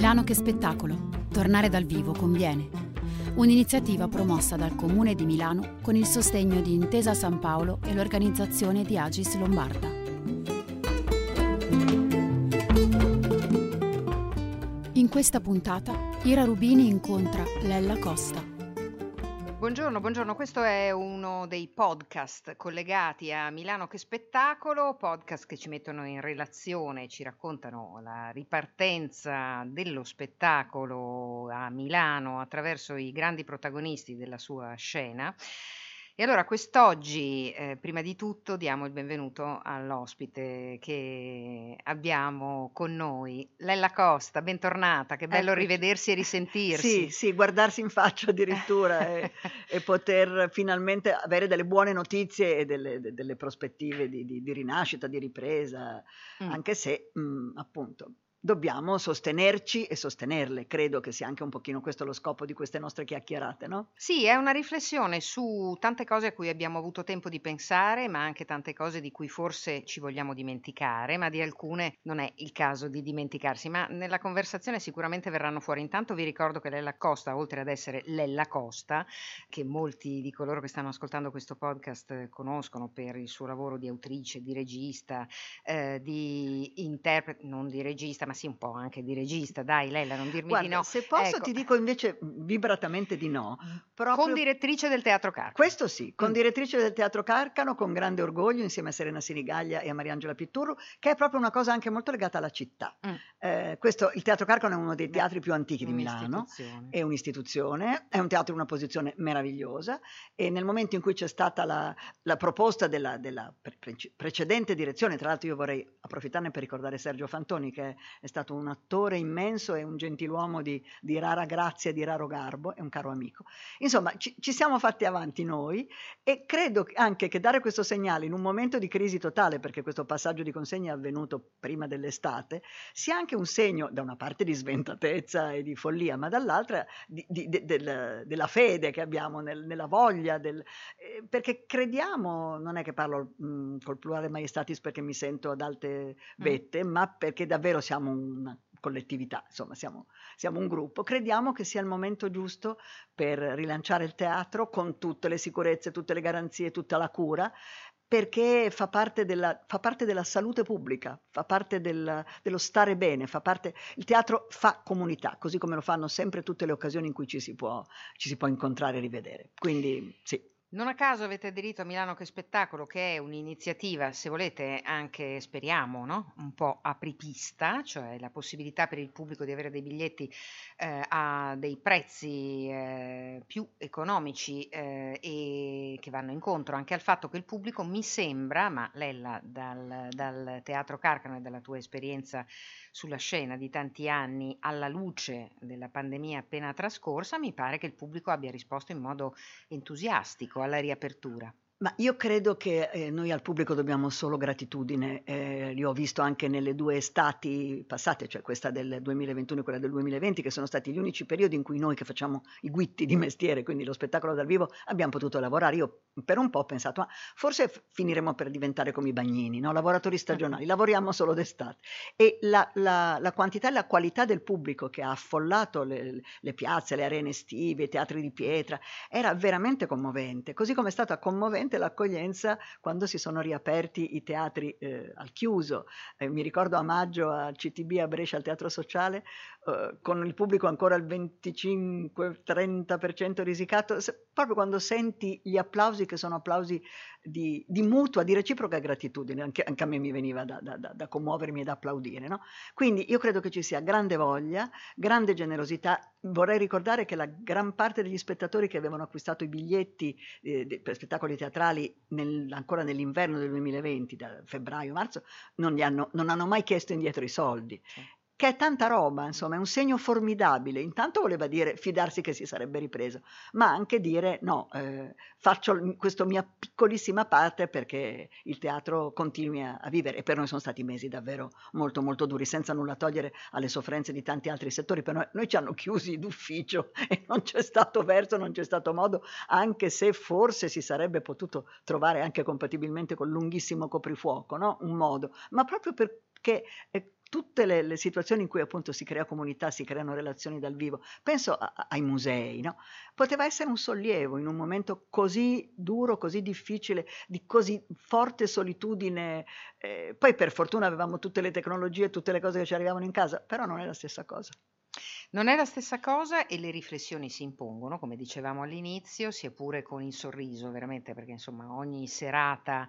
Milano che spettacolo. Tornare dal vivo conviene. Un'iniziativa promossa dal Comune di Milano con il sostegno di Intesa San Paolo e l'organizzazione di Agis Lombarda. In questa puntata Ira Rubini incontra Lella Costa. Buongiorno, buongiorno, questo è uno dei podcast collegati a Milano che spettacolo, podcast che ci mettono in relazione, ci raccontano la ripartenza dello spettacolo a Milano attraverso i grandi protagonisti della sua scena. E allora quest'oggi, eh, prima di tutto, diamo il benvenuto all'ospite che abbiamo con noi, Lella Costa, bentornata, che bello Eccoci. rivedersi e risentirsi. Sì, sì, guardarsi in faccia addirittura e, e poter finalmente avere delle buone notizie e delle, de- delle prospettive di, di- di rinascita, di ripresa, Mm. anche se mh, appunto dobbiamo sostenerci e sostenerle. Credo che sia anche un pochino questo lo scopo di queste nostre chiacchierate, no? Sì, è una riflessione su tante cose a cui abbiamo avuto tempo di pensare, ma anche tante cose di cui forse ci vogliamo dimenticare, ma di alcune non è il caso di dimenticarsi. Ma nella conversazione sicuramente verranno fuori. Intanto vi ricordo che Lella Costa, oltre ad essere Lella Costa, che molti di coloro che stanno ascoltando questo podcast conoscono per il suo lavoro di autrice, di regista, eh, di interprete, non di regista, ma sì un po' anche di regista. Dai, Lella, non dirmi Guarda, di no. se posso Ecco. ti dico invece vibratamente di no. Proprio... Con direttrice del Teatro Carcano. Questo sì, con Mm. direttrice del Teatro Carcano, con grande orgoglio, insieme a Serena Sinigaglia e a Mariangela Pitturro, che è proprio una cosa anche molto legata alla città. Mm. Eh, questo, il Teatro Carcano è uno dei teatri più antichi di Milano, è un'istituzione, è un teatro in una posizione meravigliosa e nel momento in cui c'è stata la, la proposta della, della pre- precedente direzione, tra l'altro io vorrei approfittarne per ricordare Sergio Fantoni, che è, è stato un attore immenso e un gentiluomo di, di rara grazia di raro garbo, è un caro amico. Insomma, ci, ci siamo fatti avanti noi e credo che- anche che dare questo segnale in un momento di crisi totale, perché questo passaggio di consegna è avvenuto prima dell'estate, sia anche un segno da una parte di sventatezza e di follia, ma dall'altra di- di- de- del- della fede che abbiamo nel- nella voglia, del- eh, perché crediamo, non è che parlo mh, col plurale maiestatis perché mi sento ad alte vette, ma perché davvero siamo una collettività, insomma siamo, siamo un gruppo, crediamo che sia il momento giusto per rilanciare il teatro con tutte le sicurezze, tutte le garanzie, tutta la cura, perché fa parte della, fa parte della salute pubblica, fa parte del- dello stare bene, fa parte, il teatro fa comunità, così come lo fanno sempre tutte le occasioni in cui ci si può, ci si può incontrare e rivedere. Quindi sì. Non a caso avete aderito a Milano che spettacolo, che è un'iniziativa, se volete, anche speriamo, no? un po' apripista, cioè la possibilità per il pubblico di avere dei biglietti eh, a dei prezzi eh, più economici eh, e che vanno incontro anche al fatto che il pubblico mi sembra, ma Lella dal, dal Teatro Carcano e dalla tua esperienza sulla scena di tanti anni alla luce della pandemia appena trascorsa, mi pare che il pubblico abbia risposto in modo entusiastico alla riapertura. Ma io credo che eh, noi al pubblico dobbiamo solo gratitudine, eh, li ho visto anche nelle due estati passate, cioè questa del 2021 e quella del 2020, che sono stati gli unici periodi in cui noi che facciamo i guitti di mestiere, quindi lo spettacolo dal vivo, abbiamo potuto lavorare. Io per un po' ho pensato, ma forse f- finiremo per diventare come i bagnini, no? lavoratori stagionali, lavoriamo solo d'estate. E la, la- la quantità e la qualità del pubblico che ha affollato le, le piazze, le arene estive, i teatri di pietra, era veramente commovente, così come è stata commovente l'accoglienza quando si sono riaperti i teatri eh, al chiuso. Eh, mi ricordo a maggio al CTB a Brescia, al Teatro Sociale, eh, con il pubblico ancora al 25-30% risicato, proprio quando senti gli applausi che sono applausi di, di mutua, di reciproca gratitudine, anche, anche a me mi veniva da, da- da- da commuovermi e da applaudire. no? Quindi io credo che ci sia grande voglia, grande generosità. Vorrei ricordare che la gran parte degli spettatori che avevano acquistato i biglietti eh, per spettacoli teatrali nel- ancora nell'inverno del 2020, da febbraio-marzo, non, non hanno mai chiesto indietro i soldi. Che è tanta roba, insomma, è un segno formidabile. Intanto voleva dire fidarsi che si sarebbe ripreso, ma anche dire no, eh, faccio questa mia piccolissima parte perché il teatro continui a, a vivere. E per noi sono stati mesi davvero molto, molto duri, senza nulla togliere alle sofferenze di tanti altri settori. Per noi, noi ci hanno chiusi d'ufficio e non c'è stato verso, non c'è stato modo, anche se forse si sarebbe potuto trovare anche compatibilmente col lunghissimo coprifuoco, no? un modo, ma proprio perché eh, tutte le, le, situazioni in cui appunto si crea comunità, si creano relazioni dal vivo, penso a, ai musei, no? poteva essere un sollievo in un momento così duro, così difficile, di così forte solitudine. Eh, poi per fortuna avevamo tutte le tecnologie, tutte le cose che ci arrivavano in casa, però non è la stessa cosa. Non è la stessa cosa e le riflessioni si impongono, come dicevamo all'inizio, sia pure con il sorriso, veramente, perché insomma ogni serata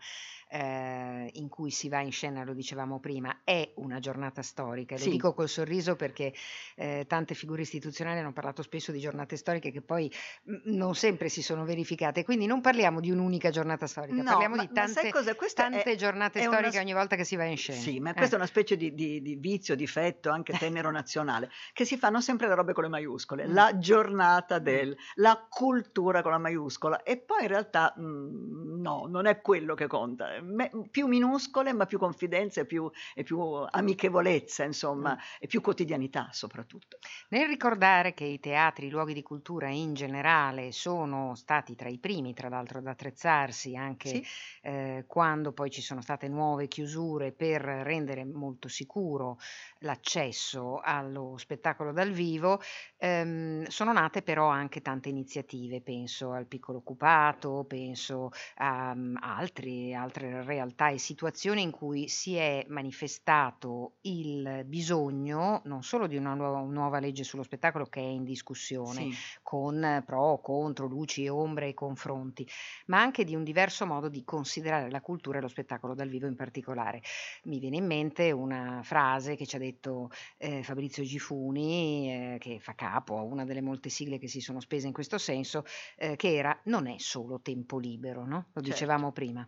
eh, in cui si va in scena, lo dicevamo prima, è una giornata storica. Sì. Lo dico col sorriso perché eh, tante figure istituzionali hanno parlato spesso di giornate storiche che poi mh, non sempre si sono verificate, quindi non parliamo di un'unica giornata storica, no, parliamo ma, di tante, tante è, giornate è storiche una... ogni volta che si va in scena. Sì, ma questa eh. è una specie di, di, di vizio, difetto, anche tenero nazionale, che si fanno sempre sempre le robe con le maiuscole, mm. la giornata mm. del, la cultura con la maiuscola e poi in realtà mh, mm, no, non è quello che conta, Me, più minuscole ma più confidenza e più, e più amichevolezza insomma mm. e più quotidianità soprattutto. Nel ricordare che i teatri, i luoghi di cultura in generale sono stati tra i primi tra l'altro ad attrezzarsi anche sì. eh, quando poi ci sono state nuove chiusure per rendere molto sicuro l'accesso allo spettacolo dal vivo, vivo, ehm, sono nate però anche tante iniziative, penso al piccolo occupato, penso a um, altri, altre realtà e situazioni in cui si è manifestato il bisogno non solo di una nuova, nuova legge sullo spettacolo che è in discussione, sì. con pro, contro, luci, ombre e confronti, ma anche di un diverso modo di considerare la cultura e lo spettacolo dal vivo in particolare. Mi viene in mente una frase che ci ha detto eh, Fabrizio Gifuni eh, che fa capo a una delle molte sigle che si sono spese in questo senso, eh, che era non è solo tempo libero, no? Lo certo. dicevamo prima.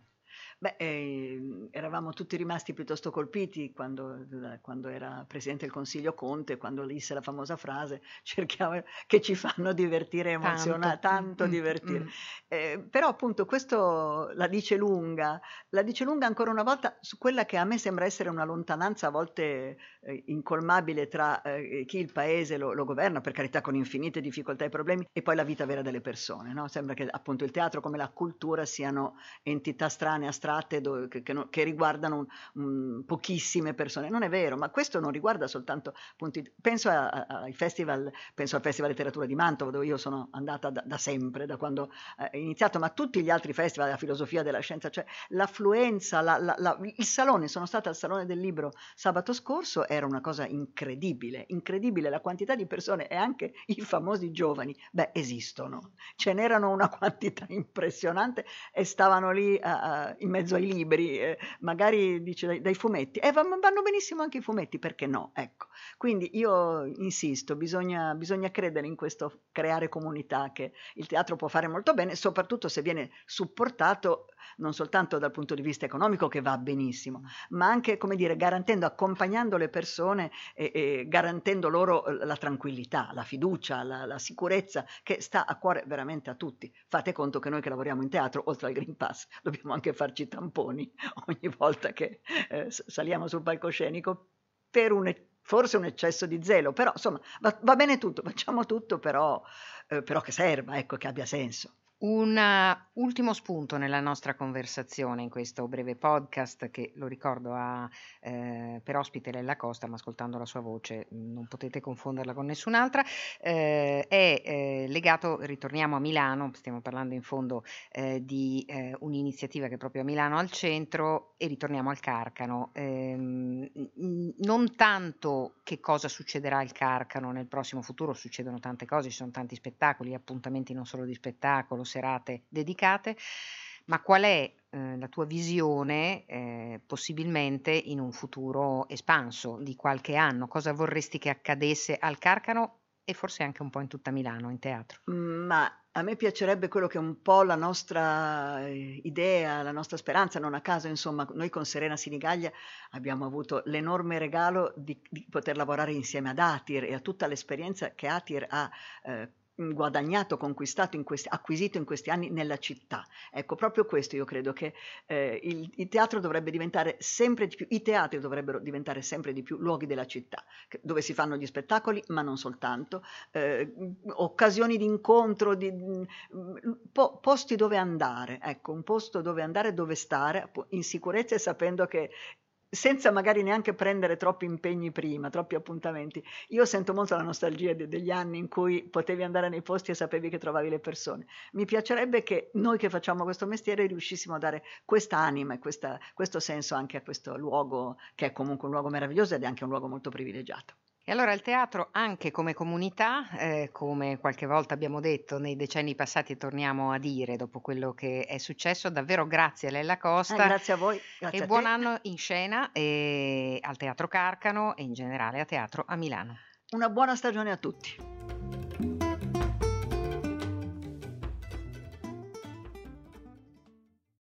Beh, eh, eravamo tutti rimasti piuttosto colpiti quando, quando, era Presidente del Consiglio Conte, quando disse la famosa frase cerchiamo, che ci fanno divertire e emozionare, tanto, tanto mm, divertire. Mm. Eh, però appunto questo la dice lunga, la dice lunga ancora una volta su quella che a me sembra essere una lontananza a volte eh, incolmabile tra eh, chi il paese lo, lo, governa, per carità con infinite difficoltà e problemi, e poi la vita vera delle persone. No? Sembra che appunto il teatro come la cultura siano entità strane, astratte astratte do, che, che, che, riguardano um, pochissime persone. Non è vero, ma questo non riguarda soltanto appunto, penso a, a, ai festival, penso al Festival Letteratura di Mantova, dove io sono andata da, da sempre, da quando eh, è iniziato, ma tutti gli altri festival della filosofia, della scienza, cioè l'affluenza, la, la, la, il salone, sono stata al Salone del Libro sabato scorso, era una cosa incredibile, incredibile la quantità di persone e anche i famosi giovani, beh, esistono, ce n'erano una quantità impressionante e stavano lì uh, in mezzo ai libri, eh, magari dice dai, dai fumetti, eh, vanno benissimo anche i fumetti, perché no? Ecco. Quindi io insisto, bisogna, bisogna credere in questo creare comunità che il teatro può fare molto bene, soprattutto se viene supportato non soltanto dal punto di vista economico, che va benissimo, ma anche, come dire, garantendo, accompagnando le persone e, e garantendo loro eh, la tranquillità, la fiducia, la, la sicurezza che sta a cuore veramente a tutti. Fate conto che noi che lavoriamo in teatro, oltre al Green Pass, dobbiamo anche farci tamponi ogni volta che eh, saliamo sul palcoscenico per un, forse un eccesso di zelo, però insomma va, va bene tutto, facciamo tutto però, eh, però che serva, ecco, che abbia senso. Un ultimo spunto nella nostra conversazione in questo breve podcast che, lo ricordo, ha eh, per ospite Lella Costa, ma ascoltando la sua voce non potete confonderla con nessun'altra, eh, è eh, legato, ritorniamo a Milano, stiamo parlando in fondo eh, di eh, un'iniziativa che è proprio a Milano al centro e ritorniamo al Carcano. Ehm, non tanto che cosa succederà al Carcano nel prossimo futuro, succedono tante cose, ci sono tanti spettacoli, appuntamenti non solo di spettacolo, serate dedicate, ma qual è eh, la tua visione eh, possibilmente in un futuro espanso di qualche anno? Cosa vorresti che accadesse al Carcano e forse anche un po' in tutta Milano, in teatro? Mm, ma a me piacerebbe quello che è un po' la nostra eh, idea, la nostra speranza, non a caso, insomma, noi con Serena Sinigaglia abbiamo avuto l'enorme regalo di, di poter lavorare insieme ad Atir e a tutta l'esperienza che Atir ha eh, guadagnato, conquistato, in questi, acquisito in questi anni nella città. Ecco, proprio questo io credo che eh, il, il, teatro dovrebbe diventare sempre di più, i teatri dovrebbero diventare sempre di più luoghi della città, dove si fanno gli spettacoli, ma non soltanto, eh, occasioni di incontro, di, po, posti dove andare, ecco, un posto dove andare, dove stare, in sicurezza e sapendo che senza magari neanche prendere troppi impegni prima, troppi appuntamenti. Io sento molto la nostalgia de- degli anni in cui potevi andare nei posti e sapevi che trovavi le persone. Mi piacerebbe che noi che facciamo questo mestiere riuscissimo a dare questa anima e questa, questo senso anche a questo luogo, che è comunque un luogo meraviglioso ed è anche un luogo molto privilegiato. E allora il teatro anche come comunità, eh, come qualche volta abbiamo detto nei decenni passati e torniamo a dire dopo quello che è successo, davvero grazie a Lella Eh, Costa grazie a voi, grazie e a buon te. anno in scena e al Teatro Carcano e in generale a teatro a Milano. Una buona stagione a tutti.